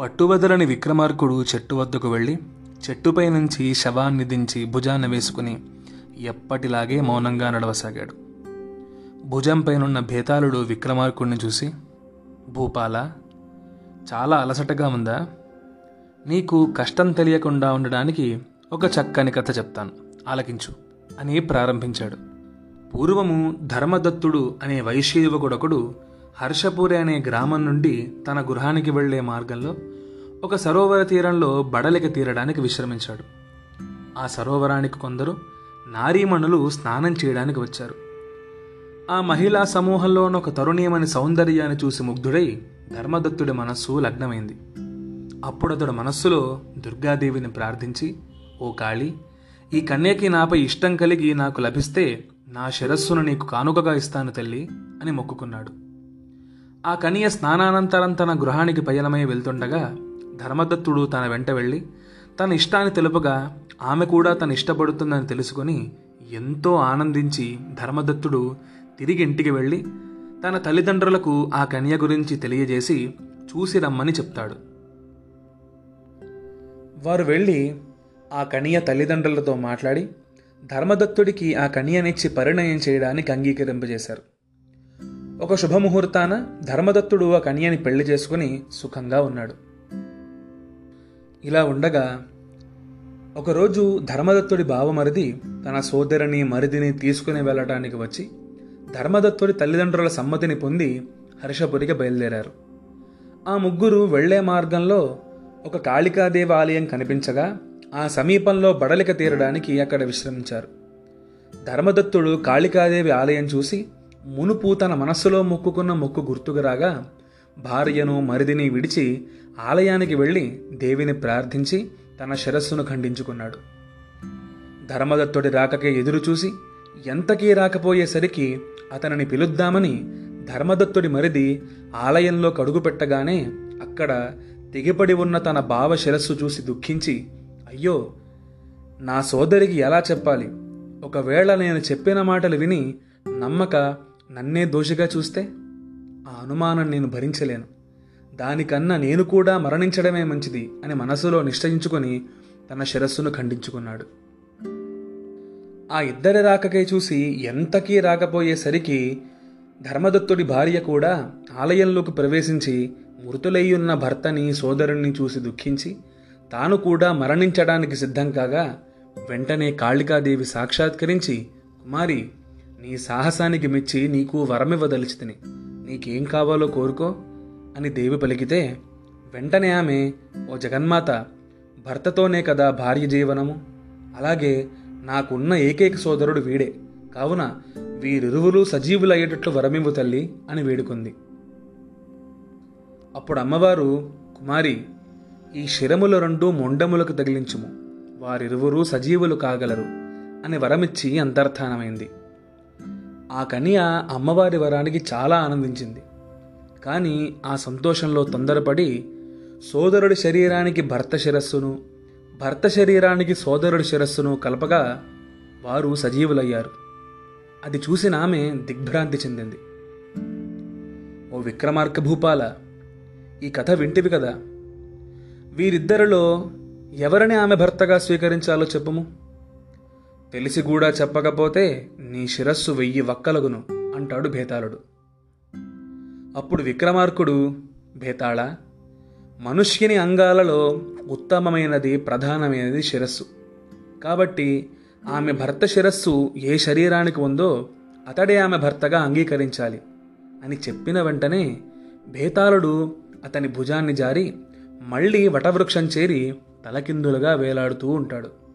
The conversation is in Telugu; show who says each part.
Speaker 1: పట్టువదలని విక్రమార్కుడు చెట్టు వద్దకు వెళ్ళి చెట్టుపై నుంచి శవాన్ని దించి భుజాన వేసుకుని ఎప్పటిలాగే మౌనంగా నడవసాగాడు. భుజంపైనున్న భేతాళుడు విక్రమార్కుడిని చూసి భూపాల చాలా అలసటగా ఉందా? నీకు కష్టం తెలియకుండా ఉండడానికి ఒక చక్కని కథ చెప్తాను. ఆలకించు. అని ప్రారంభించాడు. పూర్వము ధర్మదత్తుడు అనే వైశ్య యువకుడొకడు హర్షపూరి అనే గ్రామం నుండి తన గృహానికి వెళ్ళే మార్గంలో ఒక సరోవర తీరంలో బడలిక తీరడానికి విశ్రమించాడు. ఆ సరోవరానికి కొందరు నారీమణులు స్నానం చేయడానికి వచ్చారు. ఆ మహిళా సమూహంలోని ఒక తరుణీయమని సౌందర్యాన్ని చూసి ముగ్ధుడై ధర్మదత్తుడి మనస్సు లగ్నమైంది. అప్పుడు అతడు మనస్సులో దుర్గాదేవిని ప్రార్థించి ఓ కాళీ ఈ కన్యకి నాపై ఇష్టం కలిగి నాకు లభిస్తే నా శిరస్సును నీకు కానుకగా ఇస్తాను తల్లి అని మొక్కుకున్నాడు. ఆ కనియ స్నానానంతరం తన గృహానికి పయనమై వెళ్తుండగా ధర్మదత్తుడు తన వెంట వెళ్ళి తన ఇష్టాన్ని తెలుపగా ఆమె కూడా తను ఇష్టపడుతుందని తెలుసుకొని ఎంతో ఆనందించి ధర్మదత్తుడు తిరిగి ఇంటికి వెళ్ళి తన తల్లిదండ్రులకు ఆ కన్య గురించి తెలియజేసి చూసి రమ్మని చెప్తాడు. వారు వెళ్ళి ఆ కనియ తల్లిదండ్రులతో మాట్లాడి ధర్మదత్తుడికి ఆ కనియనిచ్చి పరిణయం చేయడానికి అంగీకరింపజేశారు. ఒక శుభముహూర్తాన ధర్మదత్తుడు ఆ కన్యని పెళ్ళి చేసుకుని సుఖంగా ఉన్నాడు. ఇలా ఉండగా ఒకరోజు ధర్మదత్తుడి బావమరిది తన సోదరిని మరిదిని తీసుకుని వెళ్ళటానికి వచ్చి ధర్మదత్తుడి తల్లిదండ్రుల సమ్మతిని పొంది హర్షపురికి బయలుదేరారు. ఆ ముగ్గురు వెళ్ళే మార్గంలో ఒక కాళికాదేవి ఆలయం కనిపించగా ఆ సమీపంలో బడలిక తీరడానికి అక్కడ విశ్రమించారు. ధర్మదత్తుడు కాళికాదేవి ఆలయం చూసి మునుపు తన మనస్సులో మొక్కుకున్న మొక్కు గుర్తుకు రాగా భార్యను మరిదిని విడిచి ఆలయానికి వెళ్ళి దేవిని ప్రార్థించి తన శిరస్సును ఖండించుకున్నాడు. ధర్మదత్తుడి రాకకే ఎదురు చూసి ఎంతకీ రాకపోయేసరికి అతనిని పిలుద్దామని ధర్మదత్తుడి మరిది ఆలయంలో కడుగు పెట్టగానే అక్కడ తెగిపడి ఉన్న తన బావ శిరస్సు చూసి దుఃఖించి అయ్యో నా సోదరికి ఎలా చెప్పాలి? ఒకవేళ నేను చెప్పిన మాటలు విని నమ్మక నన్నే దోషిగా చూస్తే ఆ అనుమానం నేను భరించలేను. దానికన్నా నేను కూడా మరణించడమే మంచిది అని మనసులో నిశ్చయించుకొని తన శిరస్సును ఖండించుకున్నాడు. ఆ ఇద్దరి రాకకై చూసి ఎంతకీ రాకపోయేసరికి ధర్మదత్తుడి భార్య కూడా ఆలయంలోకి ప్రవేశించి మృతులయ్యున్న భర్తని సోదరుణ్ణి చూసి దుఃఖించి తాను కూడా మరణించడానికి సిద్ధం కాగా వెంటనే కాళికాదేవి సాక్షాత్కరించి కుమారి నీ సాహసానికి మెచ్చి నీకు వరమివ్వదలిచితిని. నీకేం కావాలో కోరుకో అని దేవి పలికితే వెంటనే ఆమె ఓ జగన్మాత భర్తతోనే కదా భార్య జీవనము? అలాగే నాకున్న ఏకైక సోదరుడు వీడే. కావున వీరిరువురు సజీవులయ్యేటట్లు వరమివ్వు తల్లి అని వేడుకుంది. అప్పుడు అమ్మవారు కుమారి ఈ శిరముల రెండు మొండములకు తగిలించుము. వారిరువురు సజీవులు కాగలరు అని వరమిచ్చి అంతర్ధానమైంది. ఆ కన్య అమ్మవారి వరానికి చాలా ఆనందించింది. కానీ ఆ సంతోషంలో తొందరపడి సోదరుడి శరీరానికి భర్త శిరస్సును భర్త శరీరానికి సోదరుడి శిరస్సును కలపగా వారు సజీవులయ్యారు. అది చూసిన ఆమె దిగ్భ్రాంతి చెందింది. ఓ విక్రమార్క భూపాల ఈ కథ వింటివి కదా. వీరిద్దరిలో ఎవరిని ఆమె భర్తగా స్వీకరించాలో చెప్పుము? తెలిసి కూడా చెప్పకపోతే నీ శిరస్సు వెయ్యి వక్కలగును అంటాడు భేతాళుడు. అప్పుడు విక్రమార్కుడు భేతాళ మనుష్యుని అంగాలలో ఉత్తమమైనది ప్రధానమైనది శిరస్సు. కాబట్టి ఆమె భర్త శిరస్సు ఏ శరీరానికి ఉందో అతడే ఆమె భర్తగా అంగీకరించాలి అని చెప్పిన వెంటనే భేతాళుడు అతని భుజాన్ని జారి మళ్ళీ వటవృక్షం చేరి తలకిందులుగా వేలాడుతూ ఉంటాడు.